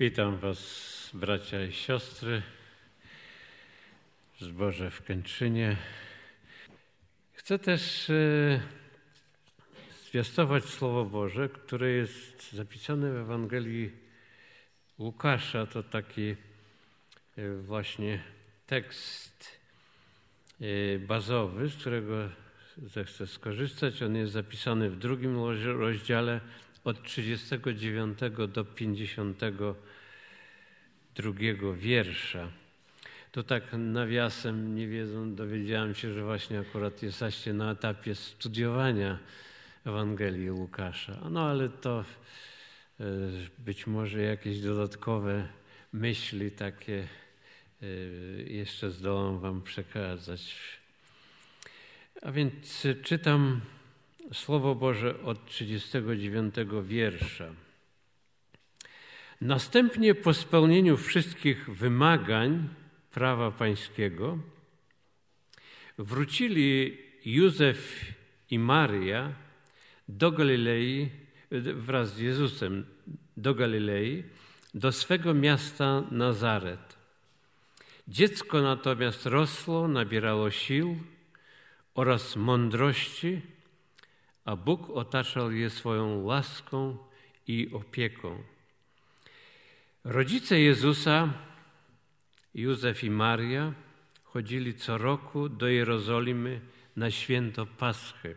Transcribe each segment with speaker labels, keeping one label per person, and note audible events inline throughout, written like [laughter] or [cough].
Speaker 1: Witam Was, bracia i siostry, zboże w Kętrzynie. Chcę też e, zwiastować Słowo Boże, które jest zapisane w Ewangelii Łukasza. To taki e, właśnie tekst e, bazowy, z którego zechcę skorzystać. On jest zapisany w drugim rozdziale od 39 do 52 wiersza. To tak nawiasem, nie wiedzą, dowiedziałem się, że właśnie akurat jesteście na etapie studiowania Ewangelii Łukasza. No ale to e, być może jakieś dodatkowe myśli takie e, jeszcze zdołam Wam przekazać. A więc czytam Słowo Boże od 39 wiersza. Następnie po spełnieniu wszystkich wymagań prawa pańskiego wrócili Józef i Maria do Galilei wraz z Jezusem do Galilei, do swego miasta Nazaret. Dziecko natomiast rosło, nabierało sił oraz mądrości, a Bóg otaczał je swoją łaską i opieką. Rodzice Jezusa, Józef i Maria, chodzili co roku do Jerozolimy na święto Paschy.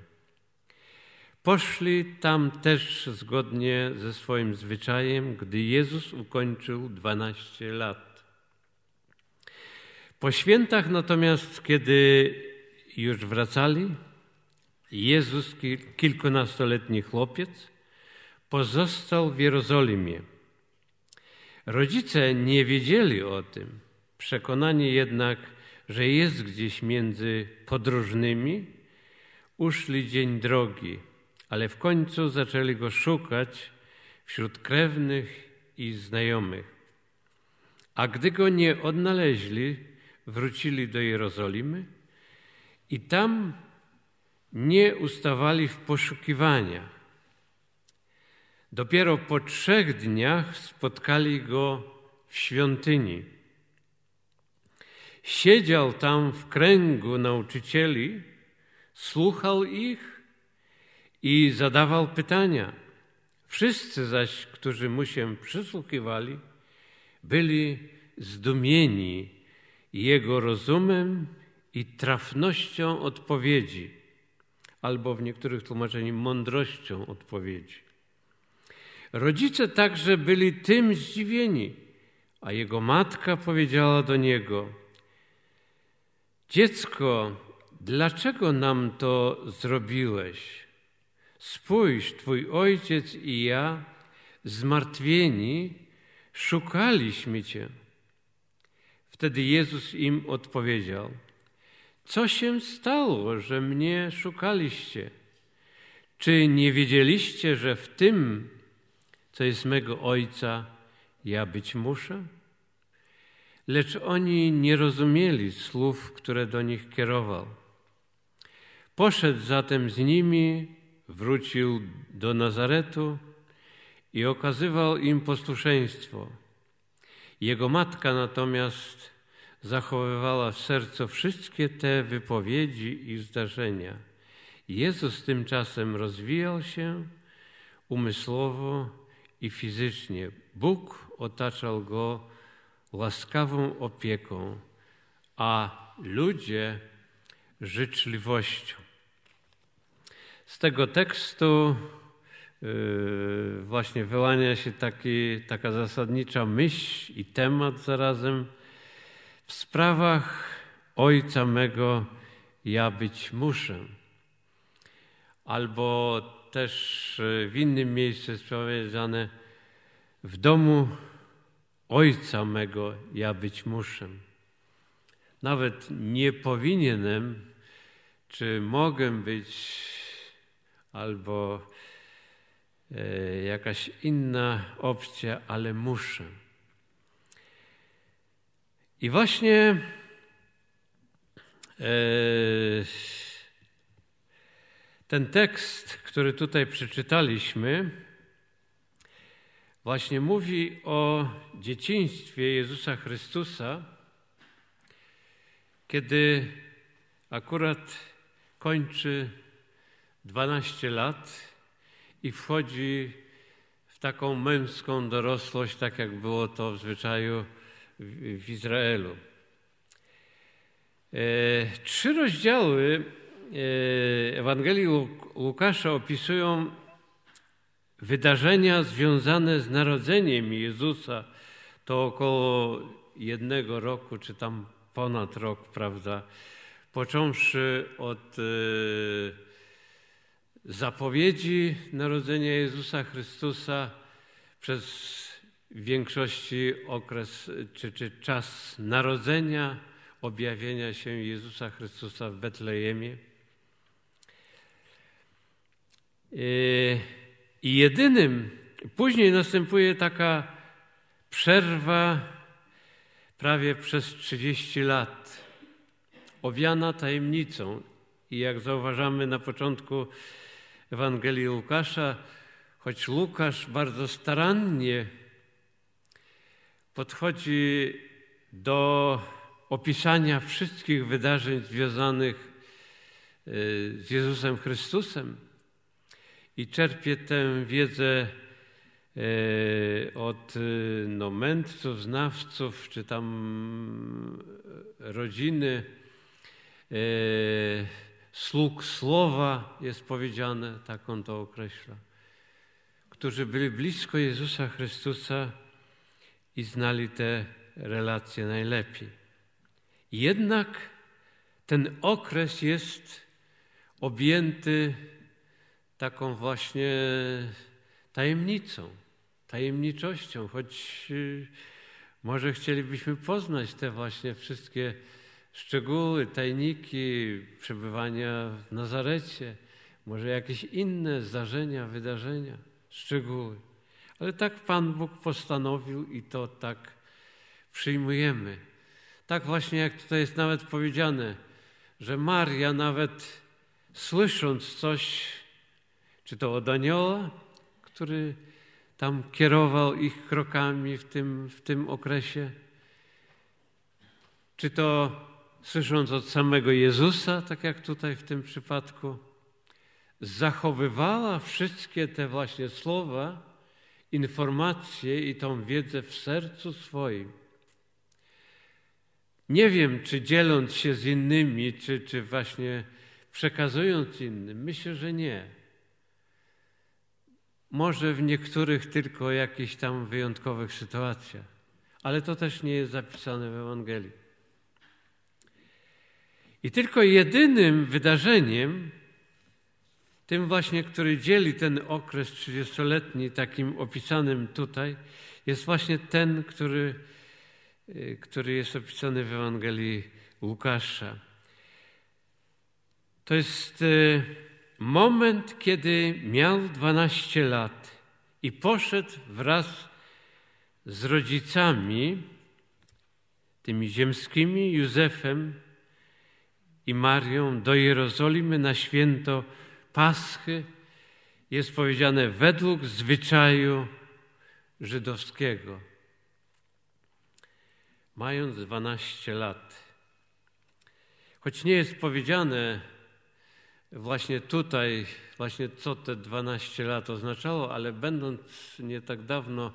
Speaker 1: Poszli tam też zgodnie ze swoim zwyczajem, gdy Jezus ukończył 12 lat. Po świętach natomiast, kiedy już wracali, Jezus, kilkunastoletni chłopiec, pozostał w Jerozolimie. Rodzice nie wiedzieli o tym, przekonani jednak, że jest gdzieś między podróżnymi, uszli dzień drogi, ale w końcu zaczęli go szukać wśród krewnych i znajomych. A gdy go nie odnaleźli, wrócili do Jerozolimy i tam nie ustawali w poszukiwania. Dopiero po trzech dniach spotkali go w świątyni. Siedział tam w kręgu nauczycieli, słuchał ich i zadawał pytania. Wszyscy zaś, którzy mu się przysłuchiwali, byli zdumieni jego rozumem i trafnością odpowiedzi albo w niektórych tłumaczeniach mądrością odpowiedzi. Rodzice także byli tym zdziwieni, a jego matka powiedziała do niego: Dziecko, dlaczego nam to zrobiłeś? Spójrz, twój ojciec i ja, zmartwieni, szukaliśmy cię. Wtedy Jezus im odpowiedział: co się stało, że mnie szukaliście? Czy nie wiedzieliście, że w tym, co jest mego Ojca, ja być muszę? Lecz oni nie rozumieli słów, które do nich kierował. Poszedł zatem z nimi, wrócił do Nazaretu i okazywał im posłuszeństwo. Jego matka natomiast zachowywała w sercu wszystkie te wypowiedzi i zdarzenia. Jezus tymczasem rozwijał się umysłowo i fizycznie. Bóg otaczał go łaskawą opieką, a ludzie życzliwością. Z tego tekstu yy, właśnie wyłania się taki, taka zasadnicza myśl i temat zarazem w sprawach Ojca mego ja być muszę. Albo też e, w innym miejscu jest powiedziane w domu Ojca mego ja być muszę. Nawet nie powinienem, czy mogę być, albo e, jakaś inna opcja, ale muszę. I właśnie e, ten tekst, który tutaj przeczytaliśmy, właśnie mówi o dzieciństwie Jezusa Chrystusa, kiedy akurat kończy 12 lat i wchodzi w taką męską dorosłość, tak jak było to w zwyczaju w Izraelu. E, trzy rozdziały e, Ewangelii Łukasza opisują wydarzenia związane z narodzeniem Jezusa. To około jednego roku, czy tam ponad rok, prawda? Począwszy od e, zapowiedzi narodzenia Jezusa Chrystusa przez w większości okres czy, czy czas narodzenia, objawienia się Jezusa Chrystusa w Betlejemie. I jedynym, później następuje taka przerwa prawie przez 30 lat, owiana tajemnicą. I jak zauważamy na początku Ewangelii Łukasza, choć Łukasz bardzo starannie podchodzi do opisania wszystkich wydarzeń związanych e, z Jezusem Chrystusem i czerpie tę wiedzę e, od e, no, mędrców, znawców, czy tam rodziny, sług słowa jest powiedziane, tak on to określa, którzy byli blisko Jezusa Chrystusa i znali te relacje najlepiej. Jednak ten okres jest objęty taką właśnie tajemnicą, tajemniczością, choć y, może chcielibyśmy poznać te właśnie wszystkie szczegóły, tajniki przebywania w Nazarecie, może jakieś inne zdarzenia, wydarzenia, szczegóły. Ale tak Pan Bóg postanowił i to tak przyjmujemy. Tak właśnie jak tutaj jest nawet powiedziane, że Maria nawet słysząc coś, czy to od anioła, który tam kierował ich krokami w tym, w tym okresie, czy to słysząc od samego Jezusa, tak jak tutaj w tym przypadku, zachowywała wszystkie te właśnie słowa, informacje i tą wiedzę w sercu swoim. Nie wiem, czy dzieląc się z innymi, czy, czy właśnie przekazując innym. Myślę, że nie. Może w niektórych tylko jakichś tam wyjątkowych sytuacjach, ale to też nie jest zapisane w Ewangelii. I tylko jedynym wydarzeniem, tym właśnie, który dzieli ten okres trzydziestoletni, takim opisanym tutaj, jest właśnie ten, który, y, który jest opisany w Ewangelii Łukasza. To jest y, moment, kiedy miał 12 lat i poszedł wraz z rodzicami, tymi ziemskimi, Józefem, i Marią do Jerozolimy na święto Paschy jest powiedziane według zwyczaju żydowskiego. Mając 12 lat. Choć nie jest powiedziane właśnie tutaj, właśnie co te 12 lat oznaczało, ale będąc nie tak dawno e,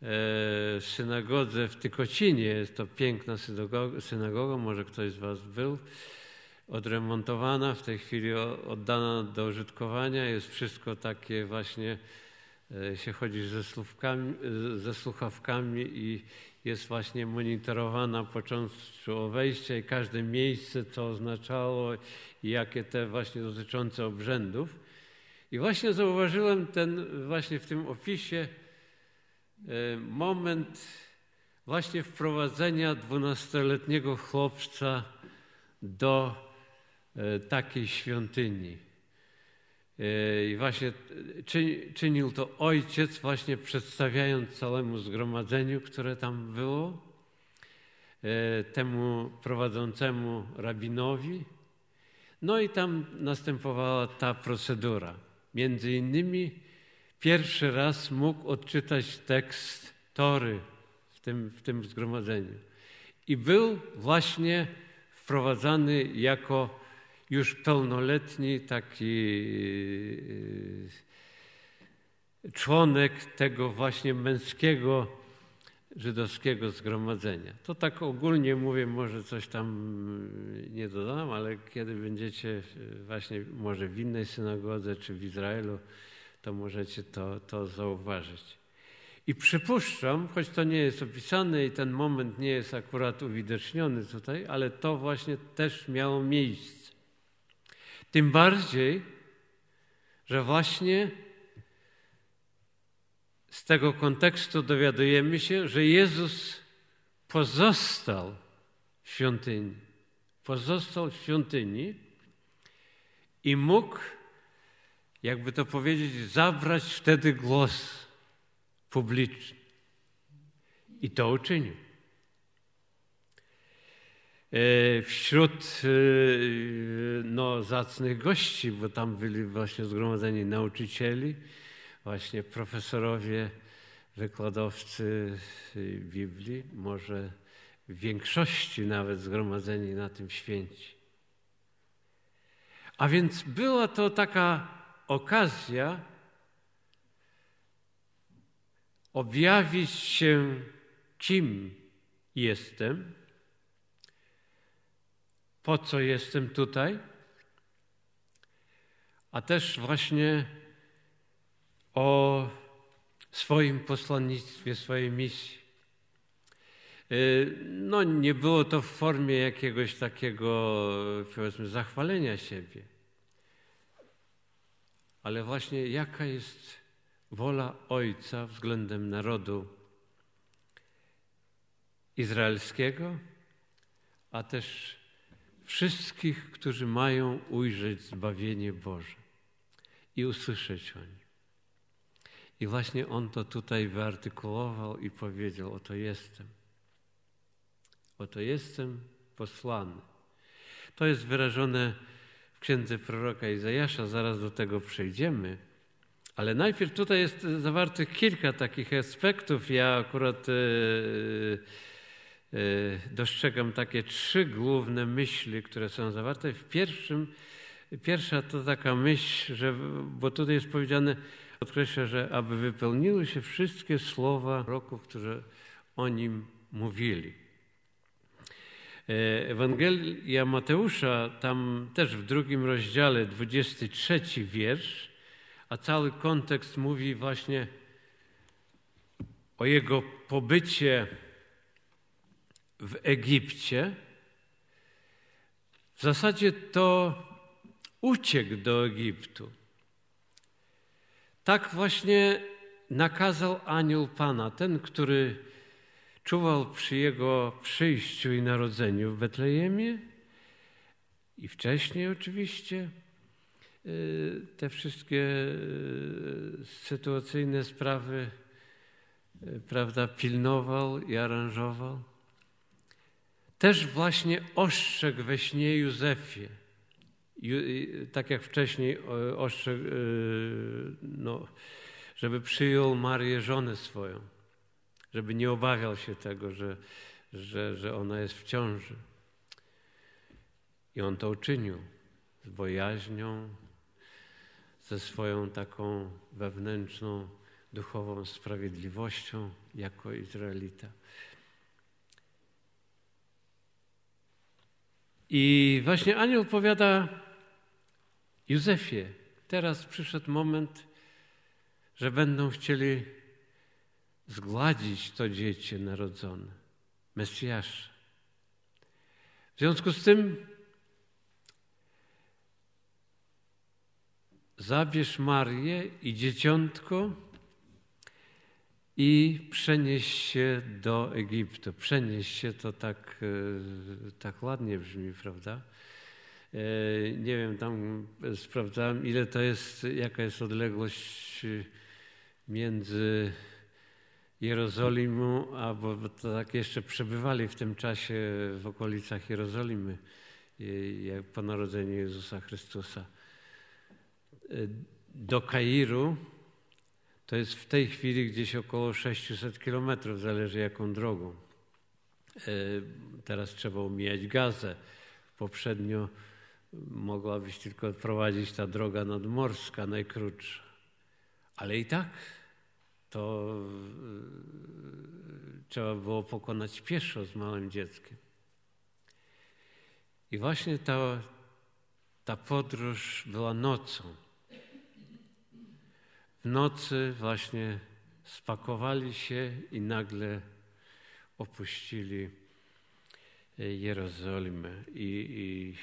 Speaker 1: w synagodze w Tykocinie, jest to piękna synagoga, synagoga może ktoś z Was był, odremontowana, w tej chwili oddana do użytkowania. Jest wszystko takie właśnie, e, się chodzi ze, ze słuchawkami i jest właśnie monitorowana począwszy o wejście i każde miejsce, co oznaczało i jakie te właśnie dotyczące obrzędów. I właśnie zauważyłem ten właśnie w tym opisie e, moment właśnie wprowadzenia dwunastoletniego chłopca do takiej świątyni. E, I właśnie czynił to ojciec, właśnie przedstawiając całemu zgromadzeniu, które tam było, e, temu prowadzącemu rabinowi. No i tam następowała ta procedura. Między innymi pierwszy raz mógł odczytać tekst Tory, w tym, w tym zgromadzeniu. I był właśnie wprowadzany jako już pełnoletni taki e, członek tego właśnie męskiego żydowskiego zgromadzenia. To tak ogólnie mówię, może coś tam nie dodam, ale kiedy będziecie właśnie może w innej synagodze czy w Izraelu, to możecie to, to zauważyć. I przypuszczam, choć to nie jest opisane i ten moment nie jest akurat uwidoczniony tutaj, ale to właśnie też miało miejsce. Tym bardziej, że właśnie z tego kontekstu dowiadujemy się, że Jezus pozostał w świątyni. Pozostał w świątyni i mógł, jakby to powiedzieć, zabrać wtedy głos publiczny. I to uczynił. E, wśród e, no, zacnych gości, bo tam byli właśnie zgromadzeni nauczycieli, właśnie profesorowie, wykładowcy Biblii, może w większości nawet zgromadzeni na tym święci. A więc była to taka okazja objawić się, kim jestem, po co jestem tutaj, a też właśnie o swoim posłannictwie, swojej misji. Y, no, nie było to w formie jakiegoś takiego, powiedzmy, zachwalenia siebie, ale właśnie jaka jest wola Ojca względem narodu izraelskiego, a też wszystkich, którzy mają ujrzeć zbawienie Boże i usłyszeć o nim. I właśnie on to tutaj wyartykułował i powiedział: Oto jestem. Oto jestem posłany. To jest wyrażone w księdze proroka Izajasza, zaraz do tego przejdziemy. Ale najpierw tutaj jest zawartych kilka takich aspektów. Ja akurat e, dostrzegam takie trzy główne myśli, które są zawarte. W pierwszym, pierwsza to taka myśl, że, bo tutaj jest powiedziane, Podkreśla, że aby wypełniły się wszystkie słowa roków, które o nim mówili. E, Ewangelia Mateusza, tam też w drugim rozdziale, 23 wiersz, a cały kontekst mówi właśnie o jego pobycie w Egipcie. W zasadzie to uciekł do Egiptu. Tak właśnie nakazał anioł Pana, ten, który czuwał przy jego przyjściu i narodzeniu w Betlejemie i wcześniej oczywiście y, te wszystkie y, sytuacyjne sprawy y, prawda, pilnował i aranżował. Też właśnie ostrzegł we śnie Józefie tak jak wcześniej ostrzegł, y, no, żeby przyjął Marię żonę swoją, żeby nie obawiał się tego, że, że, że ona jest w ciąży. I on to uczynił z bojaźnią, ze swoją taką wewnętrzną, duchową sprawiedliwością jako Izraelita. I właśnie anioł powiada Józefie, teraz przyszedł moment, że będą chcieli zgładzić to dziecię narodzone, Mesjasza. W związku z tym zabierz Marię i dzieciątko i przenieś się do Egiptu. Przenieś się to tak, e, tak ładnie brzmi, prawda? E, nie wiem, tam sprawdzałem, ile to jest, jaka jest odległość między Jerozolimą, a bo tak jeszcze przebywali w tym czasie w okolicach Jerozolimy po narodzeniu Jezusa Chrystusa. E, do Kairu To jest w tej chwili gdzieś około 600 kilometrów, zależy jaką drogą. E, teraz trzeba omijać Gazę. Poprzednio mogła być tylko prowadzić ta droga nadmorska, najkrótsza. Ale i tak to e, trzeba było pokonać pieszo z małym dzieckiem. I właśnie ta, ta podróż była nocą. Nocy właśnie spakowali się i nagle opuścili Jerozolimę i, i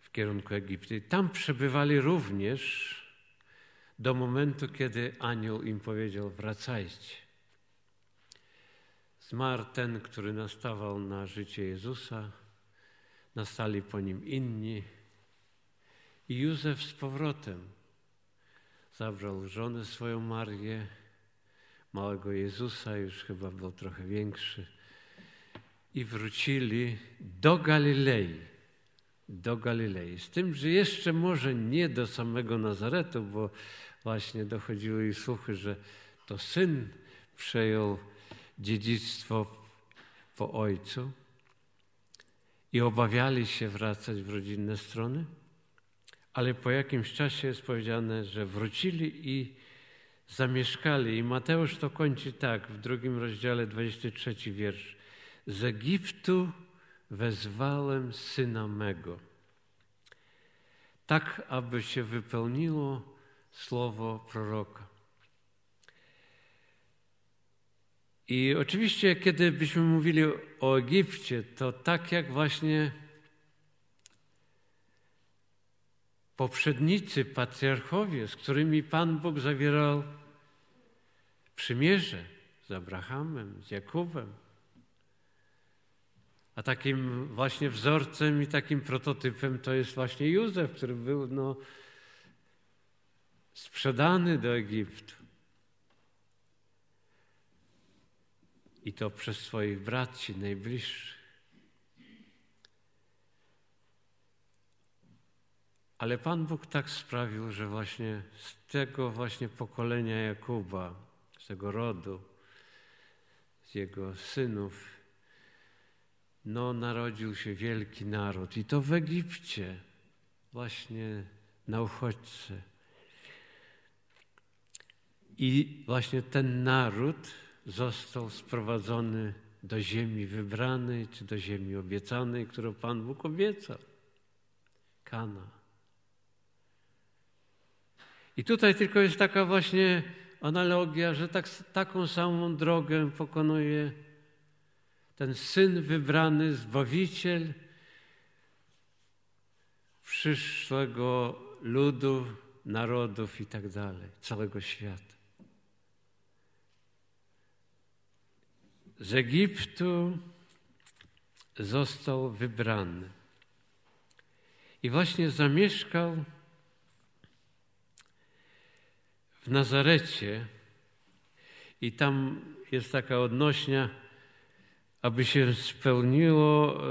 Speaker 1: w kierunku Egiptu. Tam przebywali również do momentu, kiedy anioł im powiedział: Wracajcie. Zmarł ten, który nastawał na życie Jezusa, nastali po nim inni. I Józef z powrotem zabrał żonę swoją Marię, małego Jezusa, już chyba był trochę większy, i wrócili do Galilei. Do Galilei. Z tym, że jeszcze może nie do samego Nazaretu, bo właśnie dochodziły i słuchy, że to syn przejął dziedzictwo po ojcu i obawiali się wracać w rodzinne strony, ale po jakimś czasie jest powiedziane, że wrócili i zamieszkali. I Mateusz to kończy tak w drugim rozdziale, 23 wiersz. Z Egiptu wezwałem syna mego, tak aby się wypełniło słowo proroka. I oczywiście, kiedy byśmy mówili o Egipcie, to tak jak właśnie poprzednicy, patriarchowie, z którymi Pan Bóg zawierał przymierze z Abrahamem, z Jakubem. A takim właśnie wzorcem i takim prototypem to jest właśnie Józef, który był no, sprzedany do Egiptu. I to przez swoich braci najbliższych. Ale Pan Bóg tak sprawił, że właśnie z tego właśnie pokolenia Jakuba, z tego rodu, z jego synów, no narodził się wielki naród. I to w Egipcie, właśnie na uchodźce. I właśnie ten naród został sprowadzony do ziemi wybranej, czy do ziemi obiecanej, którą Pan Bóg obiecał. Kana. I tutaj tylko jest taka właśnie analogia, że tak, taką samą drogę pokonuje ten syn wybrany, zbawiciel przyszłego ludu, narodów i tak dalej, całego świata. Z Egiptu został wybrany i właśnie zamieszkał w Nazarecie. I tam jest taka odnośnia, aby się spełniło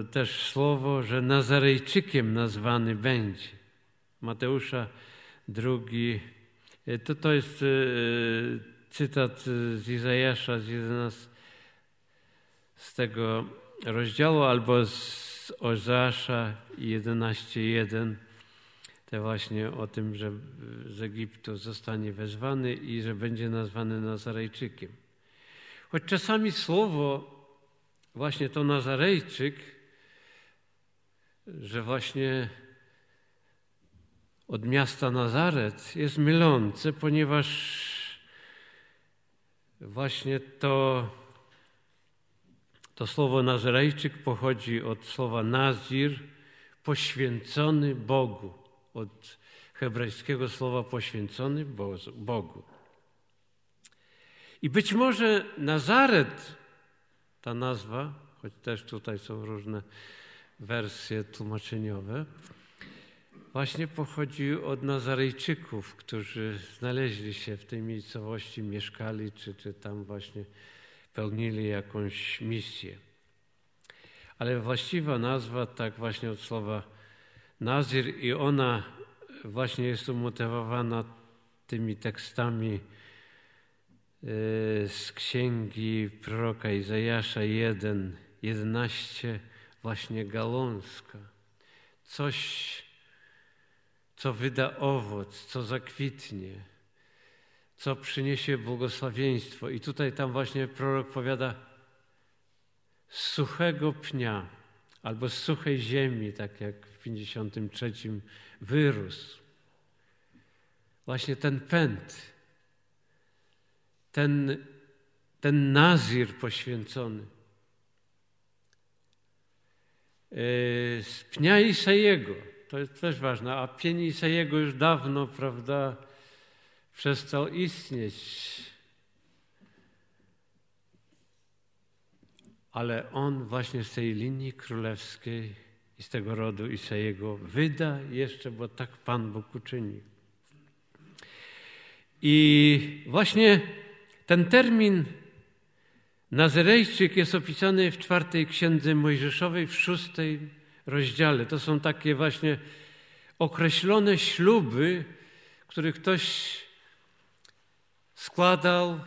Speaker 1: e, też słowo, że Nazarejczykiem nazwany będzie. Mateusza drugi, e, to, to jest e, cytat z Izajasza z 11 z tego rozdziału albo z Ozeasza 11.1 te właśnie o tym, że z Egiptu zostanie wezwany i że będzie nazwany Nazarejczykiem. Choć czasami słowo, właśnie to Nazarejczyk, że właśnie od miasta Nazaret jest mylące, ponieważ właśnie to, to słowo Nazarejczyk pochodzi od słowa Nazir, poświęcony Bogu od hebrajskiego słowa poświęcony Bogu. I być może Nazaret, ta nazwa, choć też tutaj są różne wersje tłumaczeniowe, właśnie pochodzi od Nazarejczyków, którzy znaleźli się w tej miejscowości, mieszkali, czy, czy tam właśnie pełnili jakąś misję. Ale właściwa nazwa, tak właśnie od słowa Nazir i ona właśnie jest umotywowana tymi tekstami e, z księgi proroka Izajasza 1, 11, właśnie gałązka. Coś, co wyda owoc, co zakwitnie, co przyniesie błogosławieństwo. I tutaj tam właśnie prorok powiada, z suchego pnia albo z suchej ziemi, tak jak w 53 wyrósł. Właśnie ten pęd, ten, ten nazir poświęcony. E, z pnia Isajego, to jest też ważne, a pień Isajego już dawno, prawda, przestał istnieć. Ale on właśnie z tej linii królewskiej i z tego rodu Isajego wyda jeszcze, bo tak Pan Bóg uczyni. I właśnie ten termin Nazarejczyk jest opisany w czwartej księdze Mojżeszowej w szóstej rozdziale. To są takie właśnie określone śluby, które ktoś składał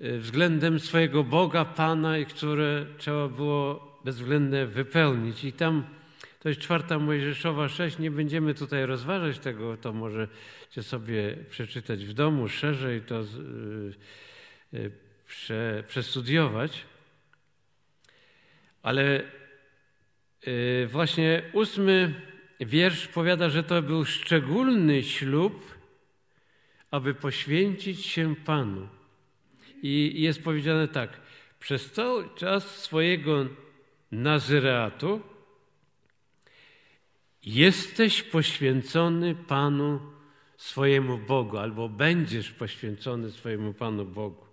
Speaker 1: względem swojego Boga, Pana i które trzeba było bezwzględnie wypełnić. I tam to jest czwarta Mojżeszowa 6. Nie będziemy tutaj rozważać tego, to możecie sobie przeczytać w domu szerzej, to e, e, prze, przestudiować. Ale właśnie ósmy wiersz powiada, że to był szczególny ślub, aby poświęcić się Panu. I jest powiedziane tak: przez cały czas swojego nazyreatu jesteś poświęcony Panu swojemu Bogu, albo będziesz poświęcony swojemu Panu Bogu.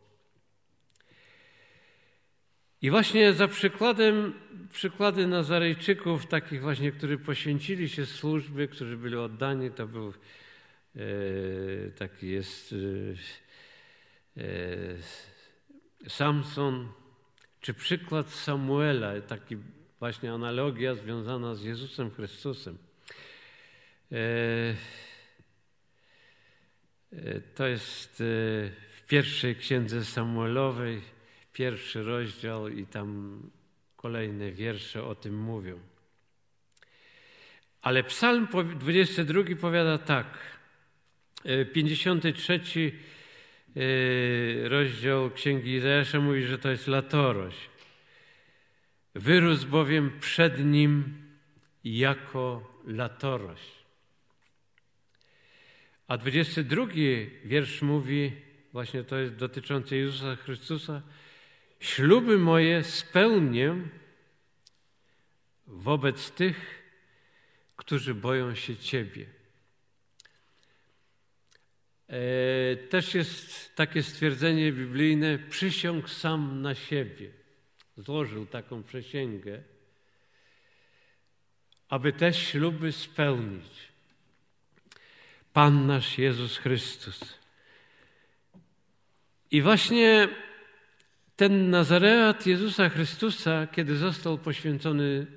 Speaker 1: I właśnie za przykładem, przykłady Nazarejczyków, takich właśnie, którzy poświęcili się służby, którzy byli oddani, to był E, taki jest e, Samson, czy przykład Samuela, taki właśnie analogia związana z Jezusem Chrystusem. To jest w pierwszej księdze Samuelowej, pierwszy rozdział i tam kolejne wiersze o tym mówią. Ale Psalm 22 powiada tak. 53 e, e, rozdział Księgi Izajasza mówi, że to jest latorość. Wyrósł bowiem przed nim jako latorość. A 22 wiersz mówi, właśnie to jest dotyczący Jezusa Chrystusa, śluby moje spełnię wobec tych, którzy boją się Ciebie. E, też jest takie stwierdzenie biblijne: przysiąg sam na siebie. Złożył taką przysięgę, aby te śluby spełnić. Pan nasz Jezus Chrystus. I właśnie ten Nazareat Jezusa Chrystusa, kiedy został poświęcony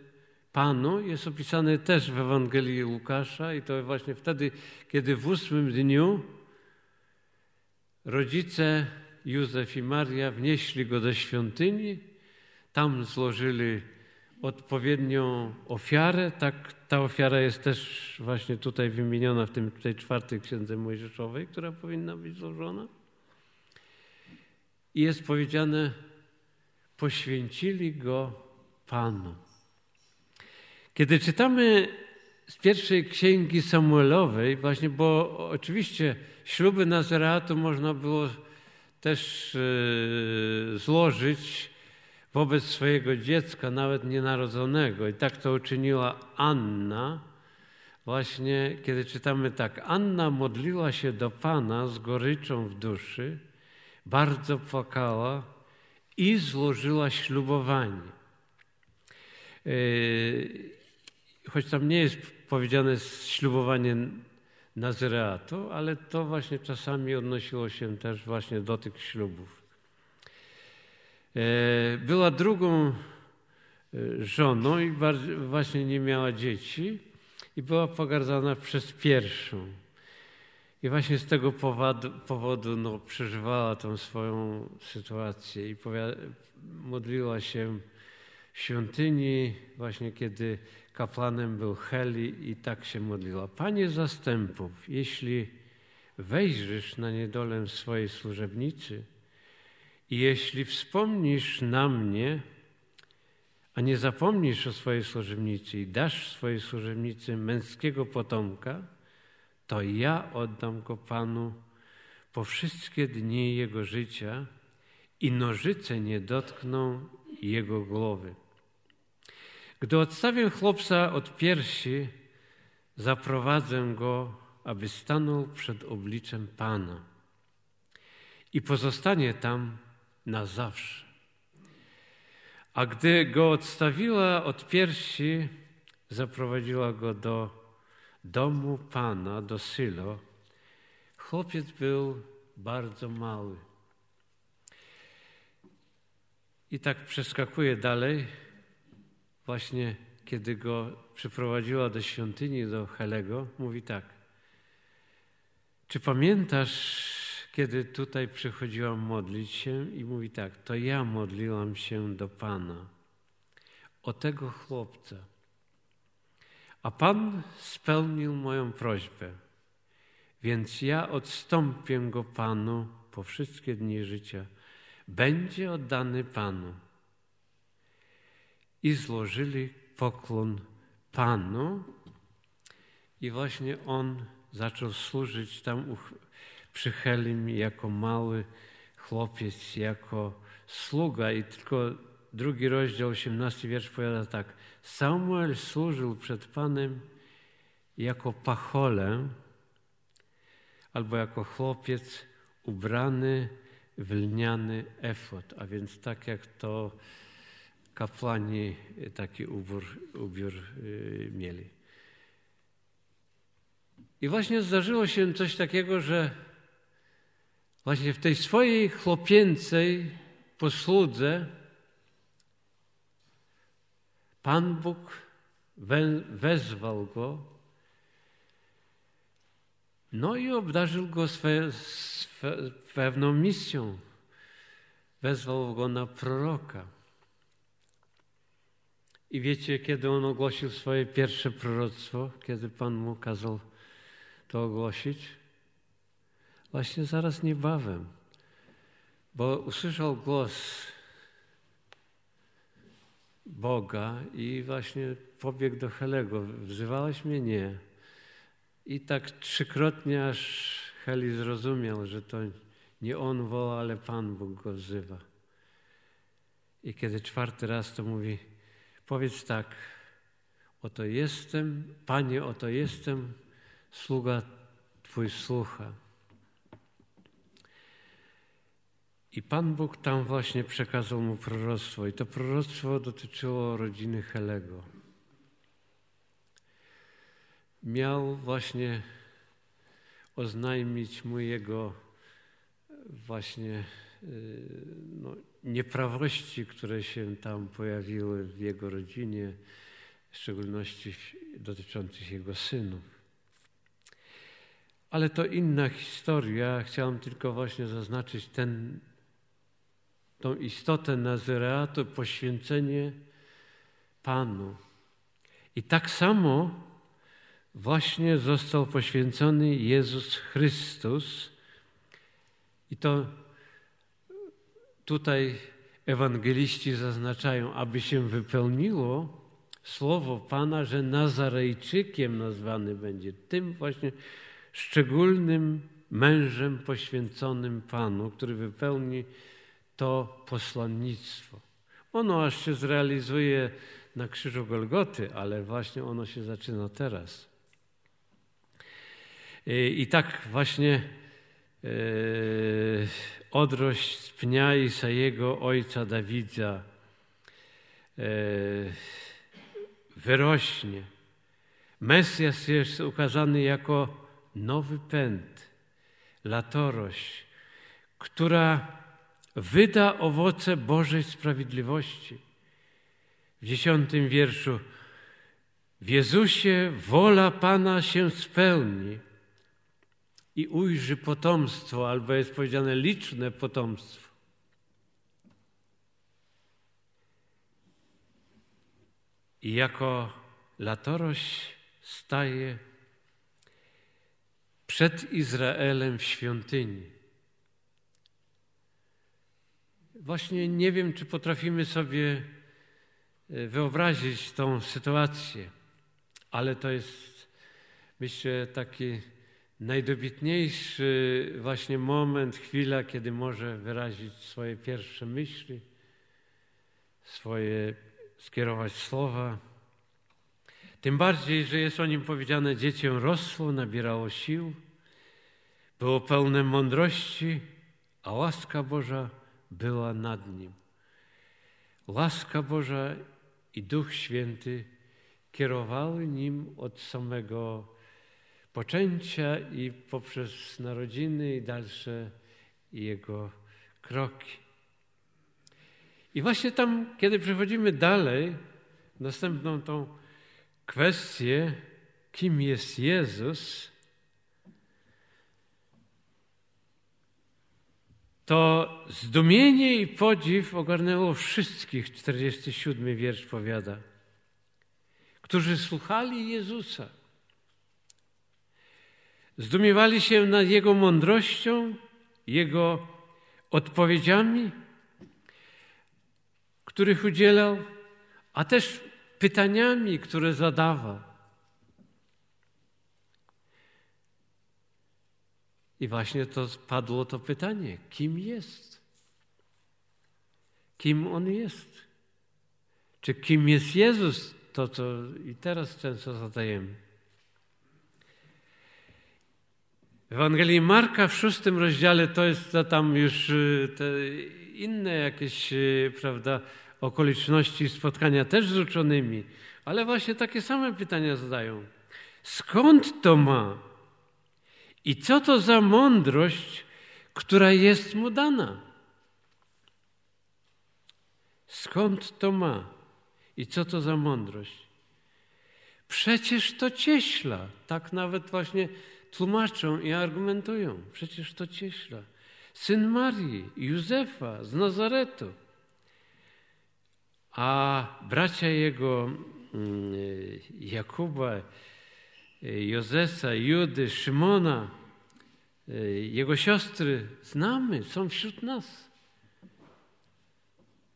Speaker 1: Panu, jest opisany też w Ewangelii Łukasza, i to właśnie wtedy, kiedy w ósmym dniu Rodzice Józef i Maria wnieśli go do świątyni, tam złożyli odpowiednią ofiarę. Tak, ta ofiara jest też właśnie tutaj wymieniona w tym, tej czwartej księdze Mojżeszowej, która powinna być złożona. I jest powiedziane, poświęcili go Panu. Kiedy czytamy z pierwszej księgi Samuelowej, właśnie, bo oczywiście śluby Nazareatu można było też e, złożyć wobec swojego dziecka, nawet nienarodzonego. I tak to uczyniła Anna. Właśnie kiedy czytamy tak, Anna modliła się do Pana z goryczą w duszy, bardzo płakała i złożyła ślubowanie. E, choć tam nie jest powiedziane ślubowanie Nazyreatu, ale to właśnie czasami odnosiło się też właśnie do tych ślubów. E, była drugą e, żoną i właśnie nie miała dzieci i była pogardzana przez pierwszą. I właśnie z tego powodu, powodu no, przeżywała tą swoją sytuację i modliła się świątyni, właśnie kiedy kapłanem był Heli i tak się modliła. Panie zastępów, jeśli wejrzysz na niedolę swojej służebnicy i jeśli wspomnisz na mnie, a nie zapomnisz o swojej służebnicy i dasz swojej służebnicy męskiego potomka, to ja oddam go Panu po wszystkie dni jego życia i nożyce nie dotkną jego głowy. Gdy odstawię chłopca od piersi, zaprowadzę go, aby stanął przed obliczem Pana i pozostanie tam na zawsze. A gdy go odstawiła od piersi, zaprowadziła go do domu Pana, do Sylo. Chłopiec był bardzo mały. I tak przeskakuje dalej właśnie kiedy go przyprowadziła do świątyni, do Helego, mówi tak. Czy pamiętasz, kiedy tutaj przychodziłam modlić się? I mówi tak, to ja modliłam się do Pana o tego chłopca. A Pan spełnił moją prośbę, więc ja odstąpię go Panu po wszystkie dni życia. Będzie oddany Panu i złożyli poklon Panu. I właśnie on zaczął służyć tam przy Helim jako mały chłopiec, jako sługa. I tylko drugi rozdział, 18 wiersz powiada tak. Samuel służył przed Panem jako pacholę albo jako chłopiec ubrany w lniany efot, a więc tak jak to kapłani taki ubiór, ubiór y, mieli. I właśnie zdarzyło się coś takiego, że właśnie w tej swojej chłopięcej posłudze Pan Bóg wezwał go, no i obdarzył go swe, swe, pewną misją. Wezwał go na proroka. I wiecie, kiedy on ogłosił swoje pierwsze proroctwo, kiedy Pan mu kazał to ogłosić? Właśnie zaraz niebawem, bo usłyszał głos Boga i właśnie pobiegł do Helego. Wzywałeś mnie? Nie. I tak trzykrotnie aż Heli zrozumiał, że to nie on woła, ale Pan Bóg go wzywa. I kiedy czwarty raz to mówi, Powiedz tak, oto jestem, Panie, oto jestem, sługa Twój słucha. I Pan Bóg tam właśnie przekazał mu proroctwo. I to proroctwo dotyczyło rodziny Helego. Miał właśnie oznajmić mu jego właśnie y, no, nieprawości, które się tam pojawiły w jego rodzinie, w szczególności dotyczących jego synów. Ale to inna historia. Chciałem tylko właśnie zaznaczyć ten, tą istotę Nazareatu, poświęcenie Panu. I tak samo właśnie został poświęcony Jezus Chrystus. I to tutaj ewangeliści zaznaczają, aby się wypełniło słowo Pana, że Nazarejczykiem nazwany będzie, tym właśnie szczególnym mężem poświęconym Panu, który wypełni to posłannictwo. Ono aż się zrealizuje na krzyżu Golgoty, ale właśnie ono się zaczyna teraz. I tak właśnie odrość z pnia Isajego ojca Dawida e, wyrośnie. Mesjasz jest ukazany jako nowy pęd, latorość, która wyda owoce Bożej sprawiedliwości. W dziesiątym wierszu w Jezusie wola Pana się spełni. I ujrzy potomstwo, albo jest powiedziane liczne potomstwo. I jako latorość staje przed Izraelem w świątyni. Właśnie nie wiem, czy potrafimy sobie e, wyobrazić tą sytuację, ale to jest, myślę, taki najdobitniejszy właśnie moment, chwila, kiedy może wyrazić swoje pierwsze myśli, swoje skierować słowa. Tym bardziej, że jest o nim powiedziane: Dziecię rosło, nabierało sił, było pełne mądrości, a łaska Boża była nad nim. Łaska Boża i Duch Święty kierowały nim od samego poczęcia i poprzez narodziny i dalsze jego kroki. I właśnie tam, kiedy przechodzimy dalej, następną tą kwestię, kim jest Jezus, to zdumienie i podziw ogarnęło wszystkich, 47 wiersz powiada, którzy słuchali Jezusa. Zdumiewali się nad Jego mądrością, Jego odpowiedziami, których udzielał, a też pytaniami, które zadawał. I właśnie to padło to pytanie: kim jest? Kim on jest? Czy kim jest Jezus? To, co i teraz często zadajemy. W Ewangelii Marka w szóstym rozdziale to jest to tam już y, inne jakieś, y, prawda, okoliczności spotkania też z uczonymi, ale właśnie takie same pytania zadają. Skąd to ma? I co to za mądrość, która jest mu dana? Skąd to ma? I co to za mądrość? Przecież to cieśla. Tak nawet właśnie tłumaczą i argumentują. Przecież to cieśla. Syn Marii, Józefa z Nazaretu. A bracia jego, mm, Jakuba, Jozesa, Judy, Szymona, jego siostry znamy, są wśród nas.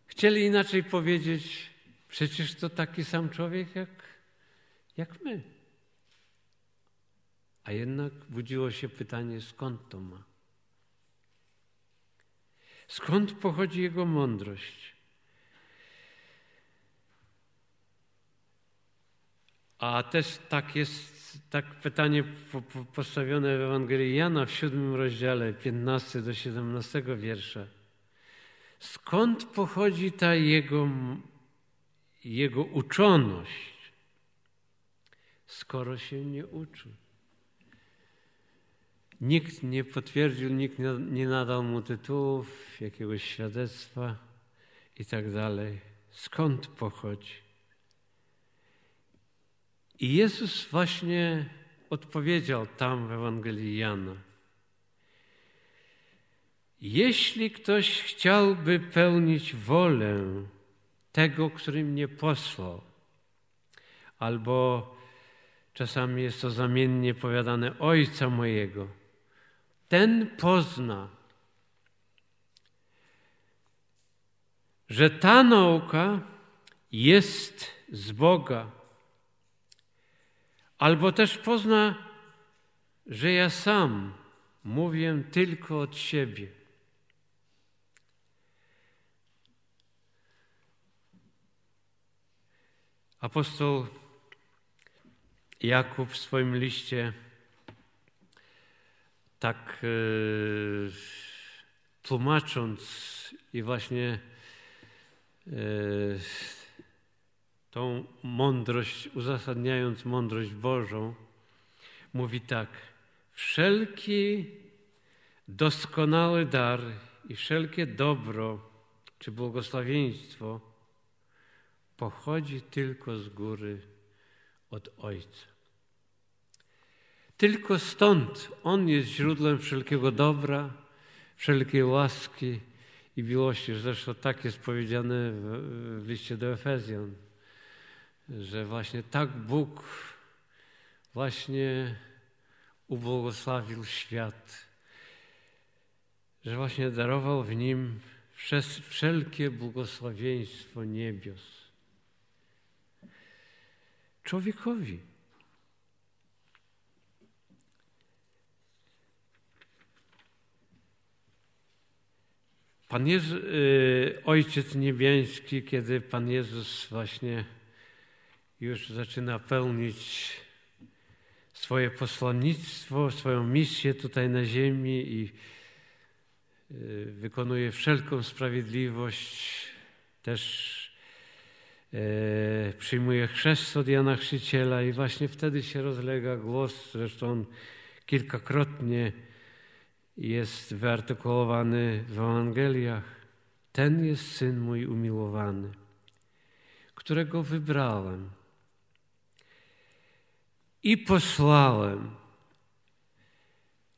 Speaker 1: Chcieli inaczej powiedzieć, przecież to taki sam człowiek jak, jak my. A jednak budziło się pytanie, skąd to ma? Skąd pochodzi jego mądrość? A też tak jest, tak pytanie postawione w Ewangelii Jana w siódmym rozdziale, 15 do 17 wiersza. Skąd pochodzi ta jego, jego uczoność, skoro się nie uczy? Nikt nie potwierdził, nikt nie nadał mu tytułów, jakiegoś świadectwa i tak dalej. Skąd pochodzi? I Jezus właśnie odpowiedział tam w Ewangelii Jana. Jeśli ktoś chciałby pełnić wolę tego, który mnie posłał, albo czasami jest to zamiennie powiadane Ojca mojego, ten pozna, że ta nauka jest z Boga. Albo też pozna, że ja sam mówię tylko od siebie. Apostoł Jakub w swoim liście tak e, tłumacząc i właśnie e, tą mądrość, uzasadniając mądrość Bożą, mówi tak: Wszelki doskonały dar i wszelkie dobro czy błogosławieństwo pochodzi tylko z góry od Ojca. Tylko stąd On jest źródłem wszelkiego dobra, wszelkiej łaski i miłości. Zresztą tak jest powiedziane w, w liście do Efezjan, że właśnie tak Bóg właśnie ubłogosławił świat, że właśnie darował w nim wszelkie błogosławieństwo niebios człowiekowi. Pan Jezus, y, Ojciec Niebiański, kiedy Pan Jezus właśnie już zaczyna pełnić swoje posłannictwo, swoją misję tutaj na ziemi i y, wykonuje wszelką sprawiedliwość, też y, przyjmuje chrzest od Jana Chrzciciela i właśnie wtedy się rozlega głos, zresztą on kilkakrotnie jest wyartykułowany w Ewangeliach. Ten jest Syn mój umiłowany, którego wybrałem i posłałem.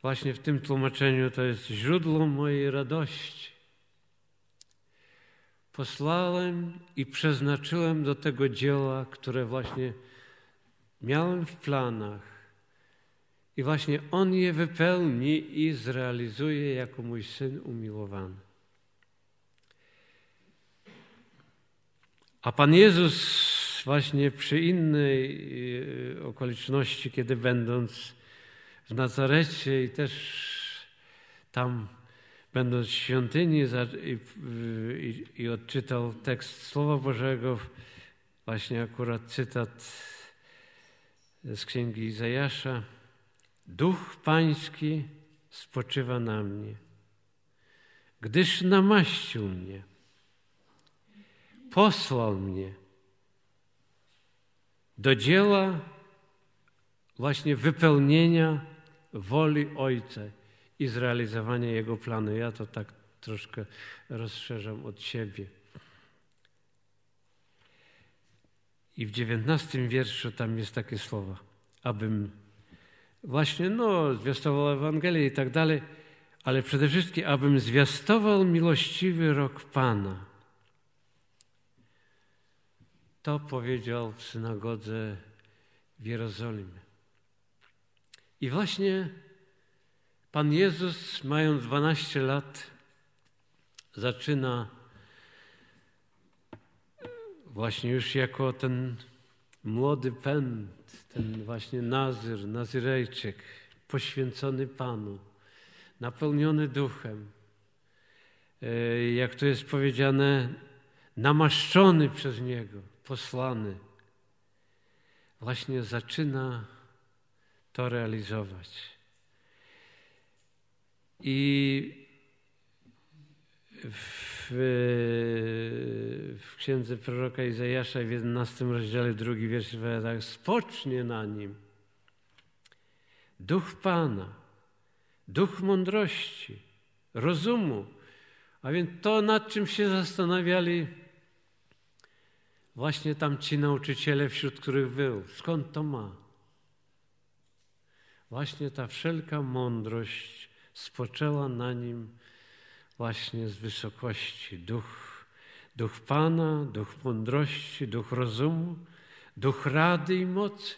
Speaker 1: Właśnie w tym tłumaczeniu to jest źródło mojej radości. Posłałem i przeznaczyłem do tego dzieła, które właśnie miałem w planach. I właśnie On je wypełni i zrealizuje jako mój syn umiłowany. A Pan Jezus właśnie przy innej e, okoliczności, kiedy będąc w Nazarecie i też tam będąc w świątyni i, i odczytał tekst Słowa Bożego, właśnie akurat cytat z księgi Izajasza. Duch Pański spoczywa na mnie, gdyż namaścił mnie, posłał mnie do dzieła właśnie wypełnienia woli Ojca i zrealizowania Jego planu. Ja to tak troszkę rozszerzam od siebie. I w dziewiętnastym wierszu tam jest takie słowa, abym właśnie, no, zwiastował Ewangelię i tak dalej, ale przede wszystkim, abym zwiastował miłościwy rok Pana. To powiedział w synagodze w Jerozolimie. I właśnie Pan Jezus, mając 12 lat, zaczyna właśnie już jako ten młody pęd, ten właśnie Nazyr, Nazyrejczyk, poświęcony Panu, napełniony duchem, e, jak to jest powiedziane, namaszczony przez Niego, posłany, właśnie zaczyna to realizować. I w, w księdze proroka Izajasza w 11 rozdziale, drugi wiersz tak, spocznie na nim duch Pana, duch mądrości, rozumu. A więc to, nad czym się zastanawiali właśnie tam ci nauczyciele, wśród których był. Skąd to ma? Właśnie ta wszelka mądrość spoczęła na nim właśnie z wysokości. Duch, duch Pana, duch mądrości, duch rozumu, duch rady i mocy,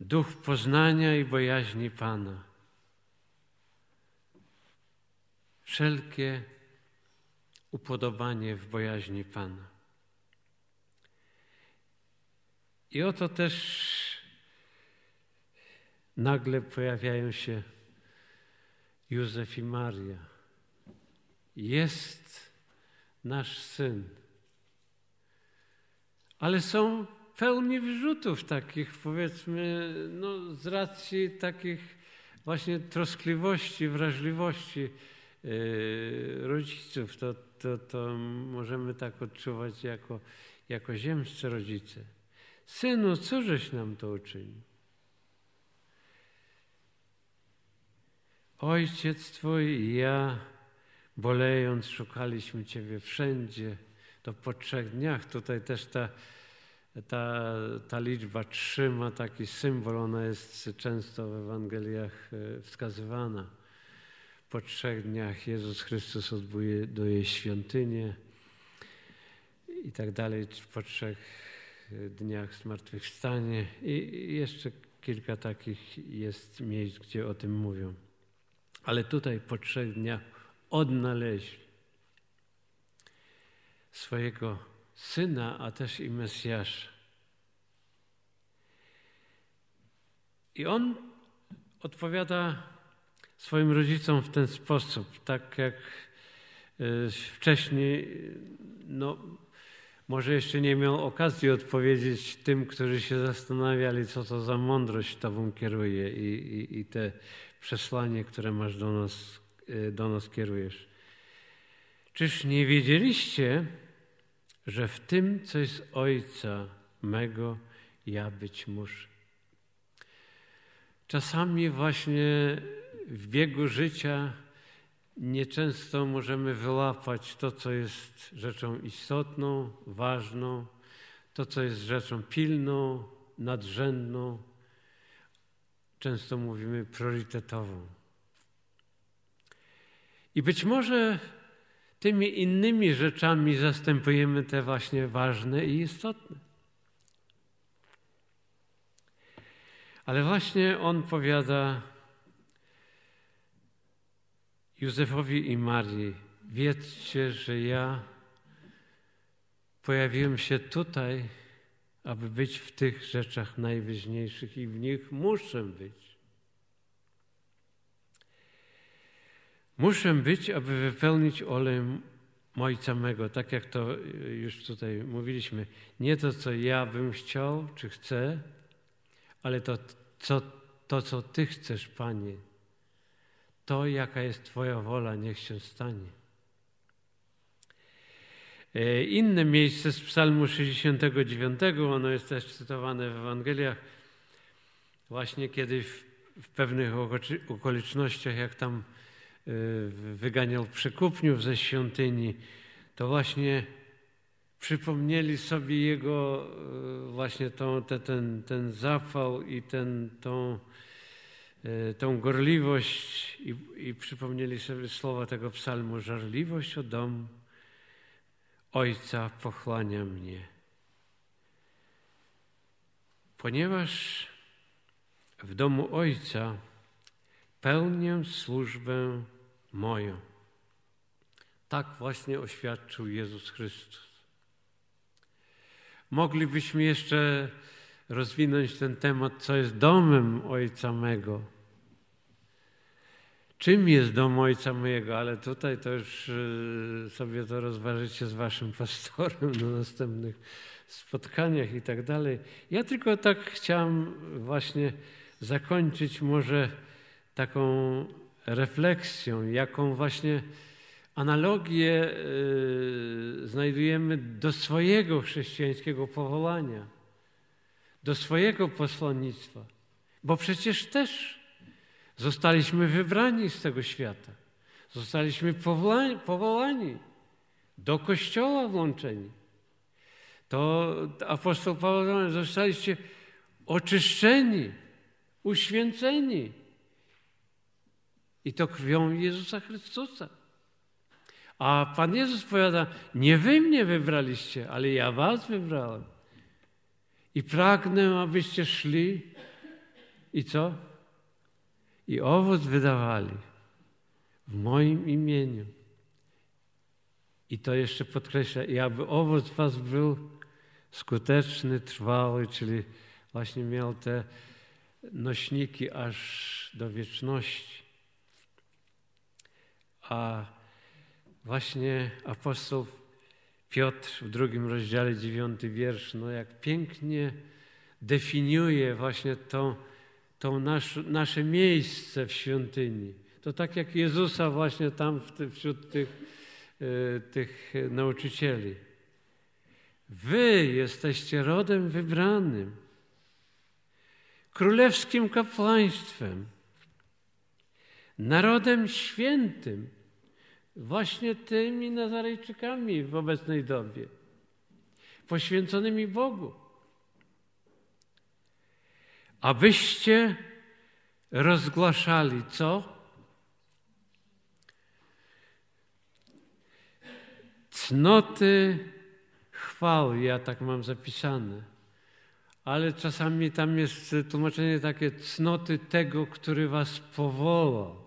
Speaker 1: duch poznania i bojaźni Pana. Wszelkie upodobanie w bojaźni Pana. I oto też nagle pojawiają się Józef i Maria. Jest nasz syn. Ale są pełni wrzutów takich, powiedzmy, no, z racji takich właśnie troskliwości, wrażliwości yy, rodziców. To, to, to możemy tak odczuwać jako, jako ziemscy rodzice. Synu, cóżeś nam to uczynił? Ojciec Twój i ja, bolejąc, szukaliśmy Ciebie wszędzie. To po trzech dniach tutaj też ta ta, ta liczba trzy ma taki symbol, ona jest często w Ewangeliach e, wskazywana. Po trzech dniach Jezus Chrystus odbuduje świątynię i tak dalej. Po trzech e, dniach zmartwychwstanie i jeszcze kilka takich jest miejsc, gdzie o tym mówią. Ale tutaj po trzech dniach odnaleźli swojego Syna, a też i Mesjasza. I on odpowiada swoim rodzicom w ten sposób, tak jak e, wcześniej, no, może jeszcze nie miał okazji odpowiedzieć tym, którzy się zastanawiali, co to za mądrość tobą kieruje i, i, i te przesłanie, które masz do nas, e, do nas kierujesz. Czyż nie wiedzieliście, że w tym, co jest Ojca mego, ja być muszę. Czasami właśnie w biegu życia nieczęsto możemy wyłapać to, co jest rzeczą istotną, ważną, to, co jest rzeczą pilną, nadrzędną. Często mówimy priorytetową. I być może tymi innymi rzeczami zastępujemy te właśnie ważne i istotne. Ale właśnie on powiada Józefowi i Marii: Wiedzcie, że ja pojawiłem się tutaj, aby być w tych rzeczach najwyżniejszych i w nich muszę być. Muszę być, aby wypełnić olej Ojca mego, tak jak to już tutaj mówiliśmy. Nie to, co ja bym chciał, czy chcę, ale to, co, to, co Ty chcesz, Panie. To, jaka jest Twoja wola, niech się stanie. E, inne miejsce z Psalmu 69, ono jest też cytowane w Ewangeliach, właśnie kiedy w, w pewnych okolicznościach, jak tam Y, wyganiał przekupniów ze świątyni, to właśnie przypomnieli sobie jego y, właśnie tą, te, ten, ten zapał i ten, tą, tą gorliwość i, i przypomnieli sobie słowa tego psalmu żarliwość o dom Ojca pochłania mnie. Ponieważ w domu Ojca pełnię służbę moją. Tak właśnie oświadczył Jezus Chrystus. Moglibyśmy jeszcze rozwinąć ten temat, co jest domem Ojca mego. Czym jest dom Ojca mojego? Ale tutaj to już y, sobie to rozważycie z Waszym [laughs] pastorem na następnych spotkaniach i tak dalej. Ja tylko tak chciałem właśnie zakończyć może taką refleksją, jaką właśnie analogię y, znajdujemy do swojego chrześcijańskiego powołania, do swojego posłannictwa, bo przecież też zostaliśmy wybrani z tego świata, zostaliśmy powołani, do Kościoła włączeni. To apostoł Paweł zostaliście oczyszczeni, uświęceni i to krwią Jezusa Chrystusa. A Pan Jezus powiada, nie wy mnie wybraliście, ale ja was wybrałem. I pragnę, abyście szli i co? I owoc wydawali w moim imieniu. I to jeszcze podkreśla, i aby owoc was był skuteczny, trwały, czyli właśnie miał te nośniki aż do wieczności. A właśnie apostoł Piotr w drugim rozdziale, dziewiąty wiersz, no jak pięknie definiuje właśnie to, to nasz, nasze miejsce w świątyni. To tak jak Jezusa właśnie tam wśród tych, e, tych nauczycieli. Wy jesteście rodem wybranym, królewskim kapłaństwem, narodem świętym, właśnie tymi Nazarejczykami w obecnej dobie, poświęconymi Bogu, abyście rozgłaszali co? Cnoty chwały, ja tak mam zapisane. Ale czasami tam jest tłumaczenie takie cnoty tego, który was powołał.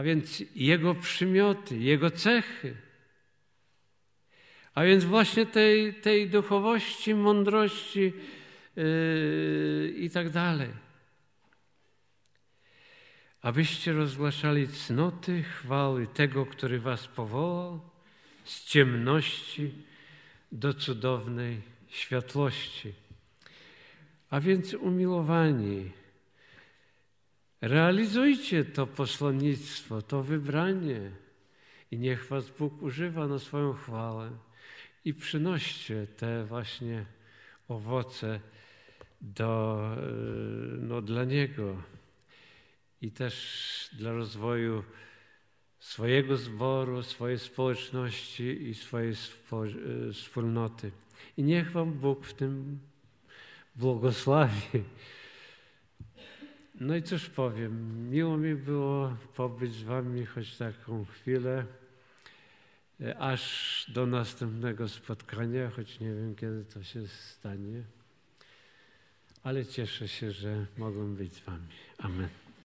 Speaker 1: A więc jego przymioty, jego cechy. A więc właśnie tej, tej duchowości, mądrości yy, i tak dalej. Abyście rozgłaszali cnoty chwały tego, który was powołał z ciemności do cudownej światłości. A więc umiłowani, realizujcie to posłannictwo, to wybranie i niech was Bóg używa na swoją chwałę i przynoście te właśnie owoce do, e, no, dla Niego i też dla rozwoju swojego zboru, swojej społeczności i swojej e, wspólnoty. I niech Wam Bóg w tym błogosławi. No i cóż powiem, miło mi było pobyć z Wami choć taką chwilę, e, aż do następnego spotkania, choć nie wiem kiedy to się stanie, ale cieszę się, że mogłem być z Wami. Amen.